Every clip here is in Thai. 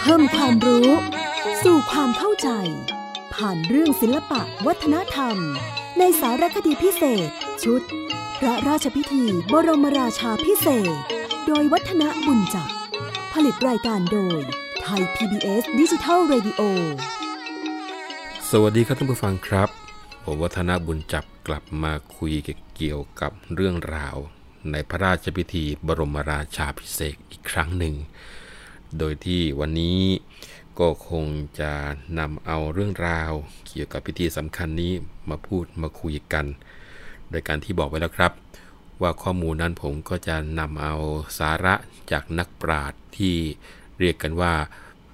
เพิ่มความรู้ สู่ความเข้าใจ ผ่านเรื่องศิลปะวัฒนธรรม ในสารคดีพิเศษ ชุด พระราชพิธีบรมราชาพิเศษ โดยวัฒนบุญจักผลิตรายการโดยไทย PBS ดิจิทัล Radio สวัสดีครับท่านผู้ฟังครับ ผมวัฒนบุญจับกลับมาคุยเกี่ยวกับเรื่องราว ในพระราชพิธีบรมราชาพิเศษอีกครั้งหนึ่ง โดยที่วันนี้ก็คงจะนำเอาเรื่องราวเกี่ยวกับพิธีสำคัญนี้มาพูดมาคุยกัน โดยการที่บอกไว้แล้วครับ ว่าข้อมูลนั้นผมก็จะนำเอาสาระจากนักปราชญ์ที่เรียกกันว่า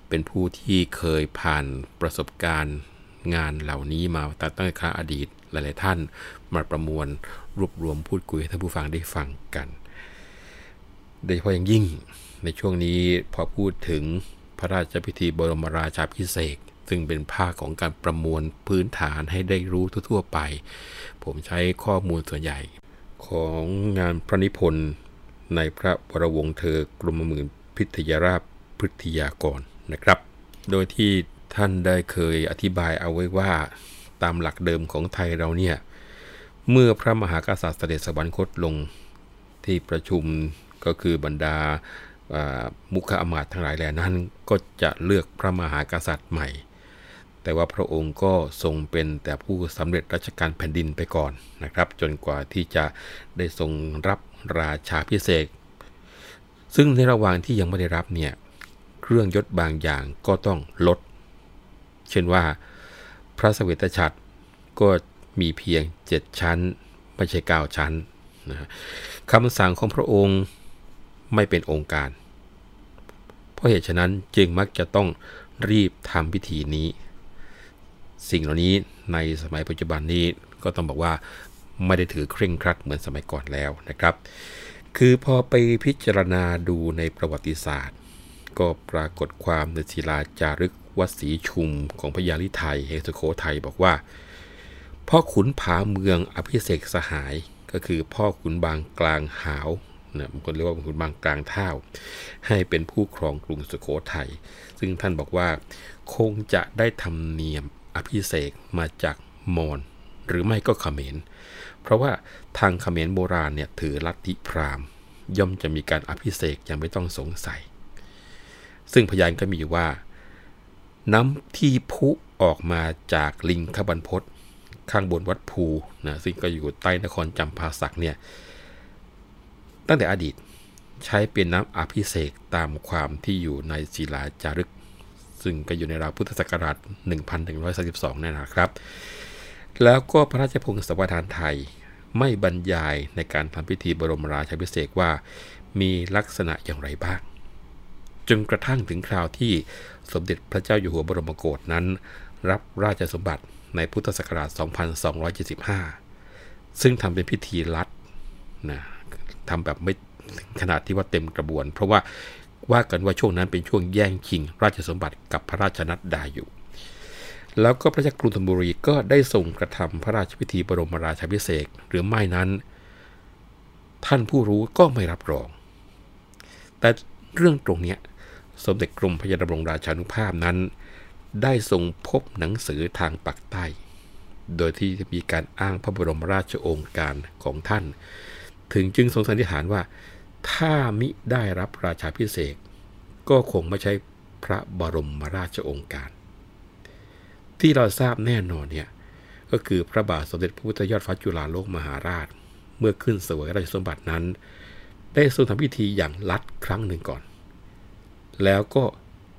เป็นผู้ที่เคยผ่านประสบการณ์งานเหล่านี้มาตั้งแต่ครั้งอดีตหลาย ๆ ท่าน มาประมวลรวบรวมพูดคุยให้ท่านผู้ฟังได้ฟังกัน โดยเฉพาะอย่างยิ่งในช่วงนี้พอพูดถึงพระราชพิธีบรมราชาพิเศษซึ่งเป็นภาคของการประมวลพื้นฐานให้ได้รู้ทั่วๆไป ผมใช้ข้อมูลส่วนใหญ่ ของงานพระนิพนธ์ในพระวรวงศ์เธอกรมหมื่นพิทยาราชพฤทยากรนะครับ โดยที่ท่านได้เคยอธิบายเอาไว้ว่า ตามหลักเดิมของไทยเราเนี่ย เมื่อพระมหากษัตริย์เสด็จสวรรคตลงที่ประชุมก็คือบรรดามุขอมาตย์ทั้งหลายแหล่นั้น ก็จะเลือกพระมหากษัตริย์ใหม่ แต่ว่าพระองค์ก็ทรงเป็นแต่ผู้สำเร็จราชการแผ่นดินไปก่อนนะครับ จนกว่าที่จะได้ทรงรับราชาพิเศษ ซึ่งในระหว่างที่ยังไม่ได้รับเนี่ยเครื่องยศบางอย่างก็ต้องลด เช่นว่า พระสเวตฉัตรก็มีเพียง 7 ชั้น ไม่ใช่ 9 ชั้นนะคำสั่งของพระองค์ไม่เป็นองค์การ เพราะเหตุฉะนั้นจึงมักจะต้องรีบทำพิธีนี้ สิ่งเหล่านี้ในสมัยปัจจุบันนี้ก็ต้องบอกว่าไม่ได้ถือเคร่งครัดเหมือนสมัยก่อนแล้วนะครับ คือพอไปพิจารณาดูในประวัติศาสตร์ ก็ปรากฏความในศิลาจารึกวัดศรีชุมของพญาลิไทยเฮสุโขทัยบอกว่า พ่อขุนผาเมืองอภิเษกสหายก็คือพ่อขุนบางกลางหาวนะบางคนเรียกว่าขุนบางกลางเท่า ให้เป็นผู้ครองกรุงสุโขทัย ซึ่งท่านบอกว่า คงจะได้ทำเนียมอภิเษกมาจากมอญหรือไม่ก็เขมร เพราะว่าทางเขมรโบราณเนี่ยถือลัทธิพราหมณ์ ย่อมจะมีการอภิเษกยังไม่ต้องสงสัย ซึ่งพยานก็มีว่า น้ำที่พุออกมาจากลิงขบันพศ ข้างบนวัดภูนะซึ่งก็อยู่ใต้นครจำพาสักเนี่ยตั้งแต่อดีตใช้เป็นน้ำอภิเษกตามความที่อยู่ในศิลาจารึก ซึ่งก็อยู่ในราวพุทธศักราช 1132นั่นนะครับ แล้วก็พระราชพงศาวดารไทยไม่บรรยายในการทำพิธีบรมราชาภิเศษว่ามีลักษณะอย่างไรบ้าง จนกระทั่งถึงคราวที่สมเด็จพระเจ้าอยู่หัวบรมโกศนั้น รับราชสมบัติ ในพุทธศักราช 2275 ซึ่งทำเป็นพิธีรัดนะทำแบบไม่ขนาดที่ว่าเต็มกระบวน เพราะว่าว่ากันว่าช่วงนั้นเป็นช่วงแย่งชิง ราชสมบัติกับพระราชนัดดาอยู่ แล้วก็พระเจ้ากรุงธนบุรีก็ได้ทรงกระทำพระราชพิธีบรมราชาภิเศษหรือไม่นั้น ท่านผู้รู้ก็ไม่รับรอง แต่เรื่องตรงนี้สมเด็จกรมพระยาดำรงราชานุภาพนั้น ได้ทรงพบหนังสือทางปักใต้ โดยที่มีการอ้างพระบรมราชโองการของท่าน ถึงจึงทรงสันนิษฐานว่า ถ้ามิได้รับราชาพิเศษก็คงไม่ใช่พระบรมราชโองการ ที่เราทราบแน่นอนเนี่ยก็คือพระบาทสมเด็จพระพุทธยอดฟ้าจุฬาโลกมหาราช เมื่อขึ้นเสวยราชสมบัตินั้น ได้ทรงทำพิธีอย่างลัดครั้งหนึ่งก่อน แล้วก็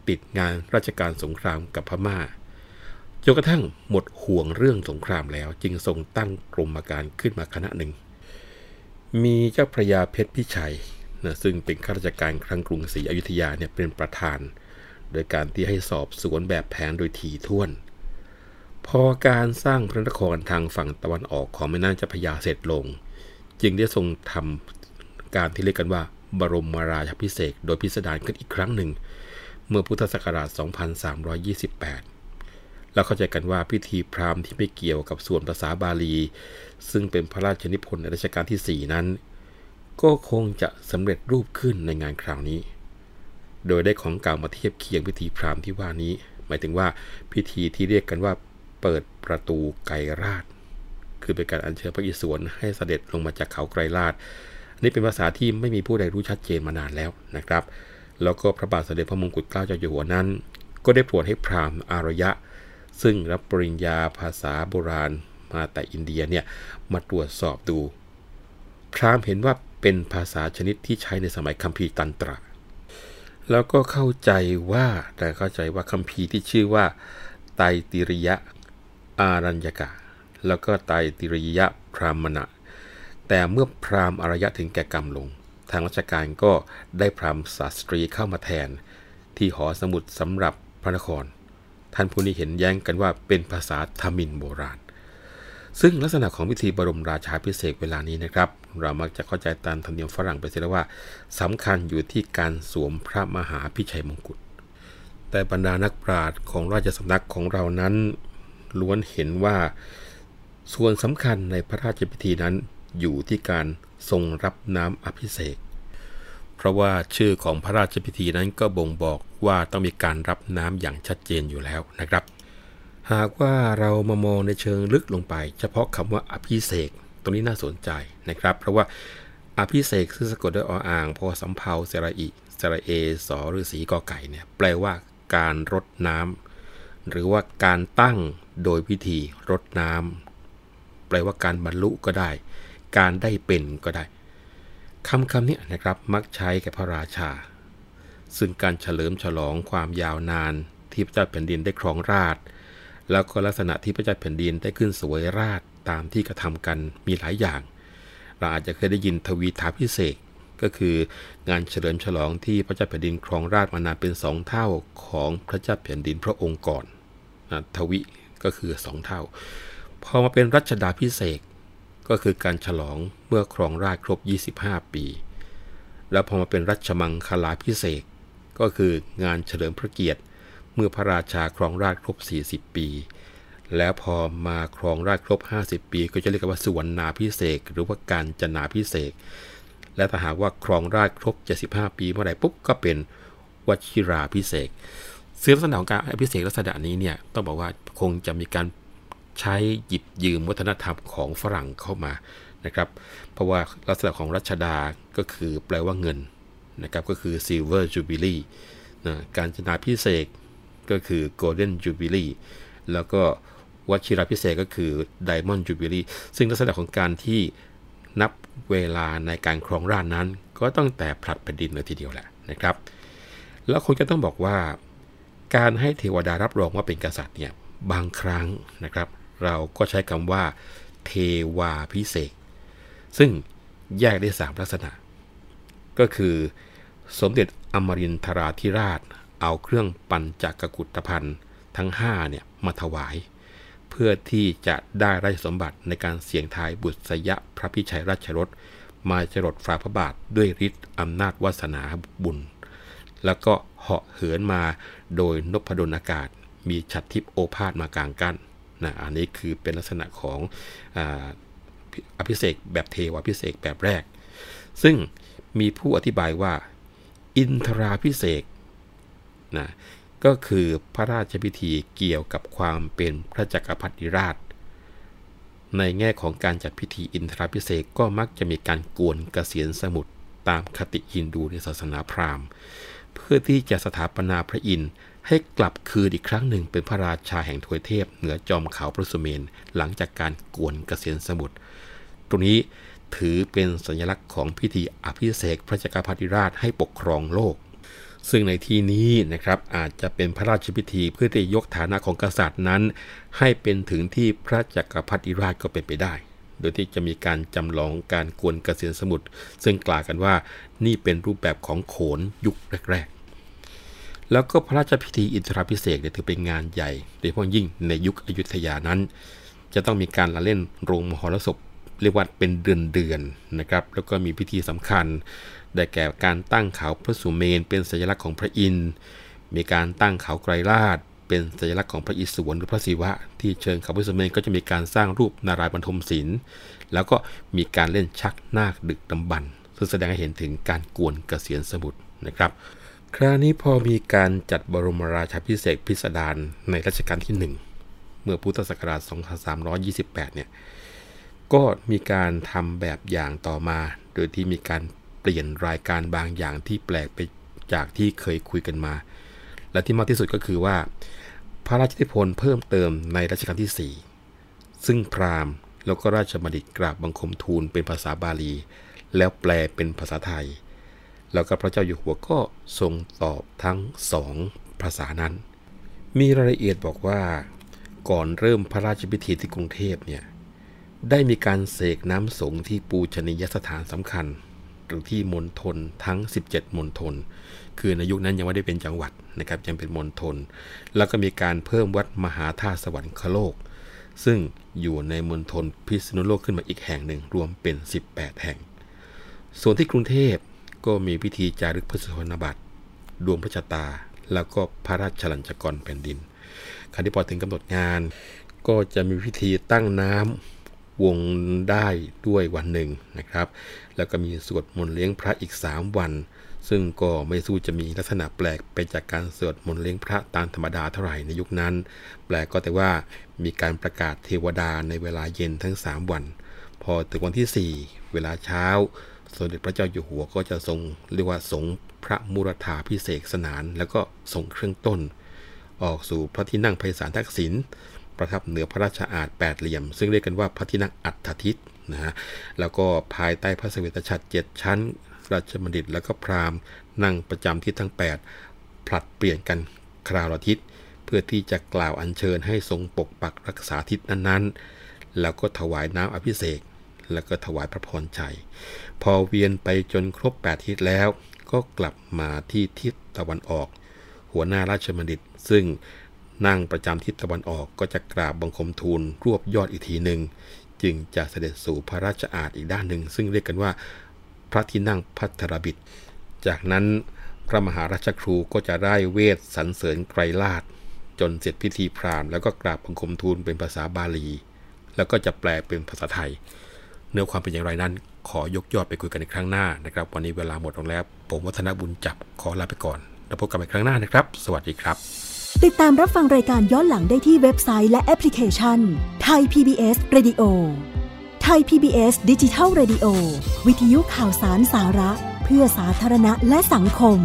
ติดงานราชการสงครามกับพมา่าจนกระทั่งหมดห่วงเรื่องสงครามแล้วจึงทรงตั้งกรมการขึ้นมาคณะหนึ่ง มีเจ้าพระยาเพชรพิชัยนะซึ่งเป็นข้าราชการครั้งกรุงศรีอยุธยาเนี่ยเป็นประธาน โดยการที่ให้สอบสวนแบบแผนโดยถี่ถ้วน พอการสร้างพระนครทางฝั่งตะวันออกของแม่น้ำเจ้าพระยาเสร็จลง จึงได้ทรงทำการที่เรียกกันว่า บรมราชาพิเศษโดยพิสดารขึ้นอีกครั้งหนึ่ง เมื่อพุทธศักราช 2328 แล้วเข้าใจกันว่าพิธีพราหมณ์ที่ไม่เกี่ยวกับส่วนภาษาบาลี ซึ่งเป็นพระราชนิพนธ์ในรัชกาลที่ 4 นั้น ก็คงจะสำเร็จรูปขึ้นในงานคราวนี้ โดยได้ของเก่ามาเทียบเคียงพิธีพราหมณ์ที่ว่านี้ หมายถึงว่าพิธีที่เรียกกันว่าเปิดประตูไกรราช คือเป็นการอัญเชิญพระอิศวรให้เสด็จลงมาจากเขาไกรราชนี่เป็นภาษาที่ไม่มีผู้ใดรู้ชัดเจนมานานแล้วนะครับ แล้วก็พระบาทสมเด็จพระมงกุฎเกล้าเจ้าอยู่หัวนั้น ก็ได้โปรดให้พราหมณ์อารยะ ซึ่งรับปริญญาภาษาโบราณมาแต่อินเดียเนี่ยมาตรวจสอบดู พราหมณ์เห็นว่าเป็นภาษาชนิดที่ใช้ในสมัยคัมภีร์ตันตระ แล้วก็เข้าใจว่าแต่เข้าใจว่าคัมภีร์ที่ชื่อว่าไตติริยะอารัญญกะ แล้วก็ไตติริยะพรามณะแต่เมื่อพราหมณ์อารยะถึงแก่กรรมลง ทางราชการก็ได้พราหมศาสตรีเข้ามาแทน ที่หอสมุดสำหรับพระนคร ท่านผู้นี้เห็นแย้งกันว่าเป็นภาษาทมินโบราณ ซึ่งลักษณะของพิธีบรมราชาพิเศษเวลานี้นะครับ เรามักจะเข้าใจตามธรรมเนียมฝรั่งไปเสียแล้วว่าสำคัญอยู่ที่การสวมพระมหาพิชัยมงกุฎแต่บรรดานักปราชญ์ของราชสำนักของเรานั้นล้วนเห็นว่าส่วนสำคัญในพระราชพิธีนั้นอยู่ที่การทรงรับน้ำอภิเษก เพราะว่าชื่อของพระราชพิธีนั้นก็บ่งบอกว่าต้องมีการรับน้ำอย่างชัดเจนอยู่แล้วนะครับ หากว่าเรามามองในเชิงลึกลงไป เฉพาะคำว่าอภิเษกตรงนี้น่าสนใจนะครับ เพราะว่าอภิเษกซึ่งสะกดด้วยออ่างพอสำเพาเสระอิสระเอสอหรือสีกอไก่เนี่ยแปลว่าการรดน้ำหรือว่าการตั้งโดยพิธีรดน้ำแปลว่าการบรรลุก็ได้ การได้เป็นก็ได้ คำคำนี้นะครับมักใช้กับพระราชา ซึ่งการเฉลิมฉลองความยาวนานที่พระเจ้าแผ่นดินได้ครองราชแล้วก็ลักษณะที่พระเจ้าแผ่นดินได้ขึ้นสวยราชตามที่กระทำกันมีหลายอย่าง เราอาจจะเคยได้ยินทวีทาพิเศษก็คืองานเฉลิมฉลองที่พระเจ้าแผ่นดินครองราชมานานเป็นสองเท่าของพระเจ้าแผ่นดินพระองค์ก่อนทวิก็คือสองเท่า พอมาเป็นรัชดาพิเศษ ก็คือการฉลองเมื่อครองราชครบ 25 ปี แล้วพอมาเป็นรัชมังคลาพิเศษก็คืองานเฉลิมพระเกียรติ เมื่อพระราชาครองราชครบ 40 ปี แล้วพอมาครองราชครบ 50 ปี ก็จะเรียกว่าสุวรรณาพิเศษหรือว่าการจนาพิเศษและถ้าหากว่าครองราชครบ 75 ปีเมื่อไหร่ปุ๊บก็เป็นวชิราพิเศษซึ่งลักษณะของการพิเศษลักษณะนี้เนี่ยต้องบอกว่าคงจะมีการ ใช้หยิบยืมวัฒนธรรมของฝรั่งเข้ามานะครับ เพราะว่าลักษณะของรัชดาก็คือแปลว่าเงินนะครับก็คือ silver jubilee นะการจนาพิเศษก็คือ golden jubilee แล้วก็วัชิราพิเศษก็คือ diamond jubilee ซึ่งลักษณะของการที่นับเวลาในการครองราชนั้น ก็ตั้งแต่ผลัดแผ่นดินเลยทีเดียวแหละนะครับ แล้วคงจะต้องบอกว่า การให้เทวดารับรองว่าเป็นกษัตริย์เนี่ยบางครั้งนะครับ เราก็ใช้คำว่า เทวาพิเศษ ซึ่งแยกได้ 3 ลักษณะ ก็คือสมเด็จอมรินทราธิราช เอาเครื่องปัญจกกุฏภัณฑ์ทั้ง5เนี่ยมาถวาย เพื่อที่จะได้ราชสมบัติในการเสี่ยงทายบุตรสยะพระพิชัยราชรถมาจรดฝ่าพระบาทด้วยฤทธิ์อำนาจวาสนาบุญ แล้วก็เหาะเหินมาโดยนพดลอากาศ มีฉัตรทิพโอภาสมากลางกัน้ นะอันนี้คือเป็นลักษณะของอภิเษกแบบเทวพิเศษแบบแรก ซึ่งมีผู้อธิบายว่า อินทราพิเศษนะก็คือพระราชพิธีเกี่ยวกับความเป็นพระจักรพรรดิราช ในแง่ของการจัดพิธีอินทราพิเศษก็มักจะมีการกวนกเกษียณสมุทรตามคติฮินดูในศาสนาพราหมณ์ เพื่อที่จะสถาปนาพระอินทร์ ให้กลับคืนอีกครั้งหนึ่งเป็นพระราชาแห่งทวยเทพ เหนือจอมเขาพระสุเมน หลังจากการกวนกเกษียณสมุทรตรงนี้ถือเป็นสัญลักษณ์ของพิธีอภิเษกพระจักรพรรดิราชให้ปกครองโลก ซึ่งในที่นี้นะครับอาจจะเป็นพระราชพิธีเพื่อที่ยกฐานะของกษัตริย์นั้น ให้เป็นถึงที่พระจักรพรรดิราชก็เป็นไปได้ โดยที่จะมีการจำลองการกวนกเกษียณสมุทรซึ่งกล่าวกันว่านี่เป็นรูปแบบของโขนยุคแรก แล้วก็พระราชพิธีอินทรพิเศษเนี่ยถือเป็นงานใหญ่โดยเฉพาะยิ่งในยุคอยุธยานั้น จะต้องมีการละเล่นโรงมหรสพเรียกว่าเป็นเดือนเดือนนะครับ แล้วก็มีพิธีสำคัญ ได้แก่การตั้งเขาพระสุเมน เป็นสัญลักษณ์ของพระอินทร์มีการตั้งเขาไกรลาดเป็นสัญลักษณ์ของพระอิศวรหรือพระศิวะ ที่เชิงเขาพระสุเมนก็จะมีการสร้างรูปนารายบรรทมศิลป์แล้วก็มีการเล่นชักนาคดึกดำบรรซึ่งแสดงให้เห็นถึงการกวนเกษียณสมุทรนะครับ คราวนี้พอมีการจัดบรมราชาพิเศษพิสดารในรัชกาลที่ 1 เมื่อพุทธศักราช 2328 เนี่ย ก็มีการทำแบบอย่างต่อมา โดยที่มีการเปลี่ยนรายการบางอย่างที่แปลกไปจากที่เคยคุยกันมา และที่มากที่สุดก็คือว่า พระราชนิพนธ์เพิ่มเติมในรัชกาลที่ 4 ซึ่งพราหมณ์แล้วก็ราชบัณฑิตกราบบังคมทูลเป็นภาษาบาลี แล้วแปลเป็นภาษาไทย แล้วก็พระเจ้าอยู่หัวก็ทรงตอบทั้งสองภาษานั้น มีรายละเอียดบอกว่า ก่อนเริ่มพระราชพิธีที่กรุงเทพเนี่ยได้มีการเสกน้ำสงที่ปูชนียสถานสำคัญ หรือที่มณฑลทั้ง 17 มณฑลคือในยุคนั้นยังไม่ได้เป็นจังหวัดนะครับยังเป็นมณฑลแล้วก็มีการเพิ่มวัดมหาธาตุสวรรคโลก ซึ่งอยู่ในมณฑลพิษณุโลกขึ้นมาอีกแห่งหนึ่งรวมเป็น 18 แห่ง ส่วนที่กรุงเทพ ก็มีพิธีจารึกพระสุวรรณบัตรดวงพระชะตา แล้วก็พระราชลัญจกรแผ่นดินครั้ที่พอถึงกำหนดงาน ก็จะมีพิธีตั้งน้ำวงได้ด้วยวันหนึ่งนะครับ แล้วก็มีสวดมนต์เลี้ยงพระอีก 3 วัน ซึ่งก็ไม่สู้จะมีลักษณะแปลกไปจากการสวดมนต์เลี้ยงพระตามธรรมดาเท่าไหร่ในยุคนั้น แปลกก็แต่ว่ามีการประกาศเทวดาในเวลาเย็นทั้ง 3 วัน พอถึงวันที่ 4 เวลาเช้า สมเด็จพระเจ้าอยู่หัวก็จะทรงเรียกว่าสงพระมุรธาพิเศษสนาน แล้วก็ส่งเครื่องต้น ออกสู่พระที่นั่งไพศาลทักษิณประทับเหนือพระราชอาณแปดเหลี่ยม ซึ่งเรียกกันว่าพระที่นั่งอัฏฐทิศนะฮะแล้วก็ภายใต้พระเสวตฉัตรเจ็ดชั้น ราชบัณฑิตแล้วก็พราหมณ์นั่งประจำทิศทั้ง 8 ผลัดเปลี่ยนกันคราวละทิศเพื่อที่จะกล่าวอัญเชิญให้ทรงปกปักรักษาทิศนั้นๆ แล้วก็ถวายน้ำอภิเษก แล้วก็ถวายพระพรชัย พอเวียนไปจนครบ 8 ทิศแล้ว ก็กลับมาที่ทิศตะวันออก หัวหน้าราชบัณฑิต ซึ่งนั่งประจำทิศตะวันออกก็จะกราบบังคมทูลรวบยอดอีกทีหนึ่งจึงจะเสด็จสู่พระราชอาณอีกด้านหนึ่ง ซึ่งเรียกกันว่า พระที่นั่งพัทรบิดจากนั้นพระมหาราชครูก็จะได้เวทสรรเสริญไกรลาดจนเสร็จพิธีพราหมณ์แล้วก็กราบบังคมทูลเป็นภาษาบาลี แล้วก็จะแปลเป็นภาษาไทย เนื้อความเป็นอย่างไรนั้น ขอยกยอดไปคุยกันในครั้งหน้านะครับ วันนี้เวลาหมดลงแล้ว ผมวัฒนบุญจับขอลาไปก่อน แล้วพบกันในครั้งหน้านะครับ สวัสดีครับ ติดตามรับฟังรายการย้อนหลังได้ที่เว็บไซต์และแอปพลิเคชันไทย PBS Radio ไทย PBS ดิจิทัล Radio วิทยุข่าวสารสาระ เพื่อสาธารณะและสังคม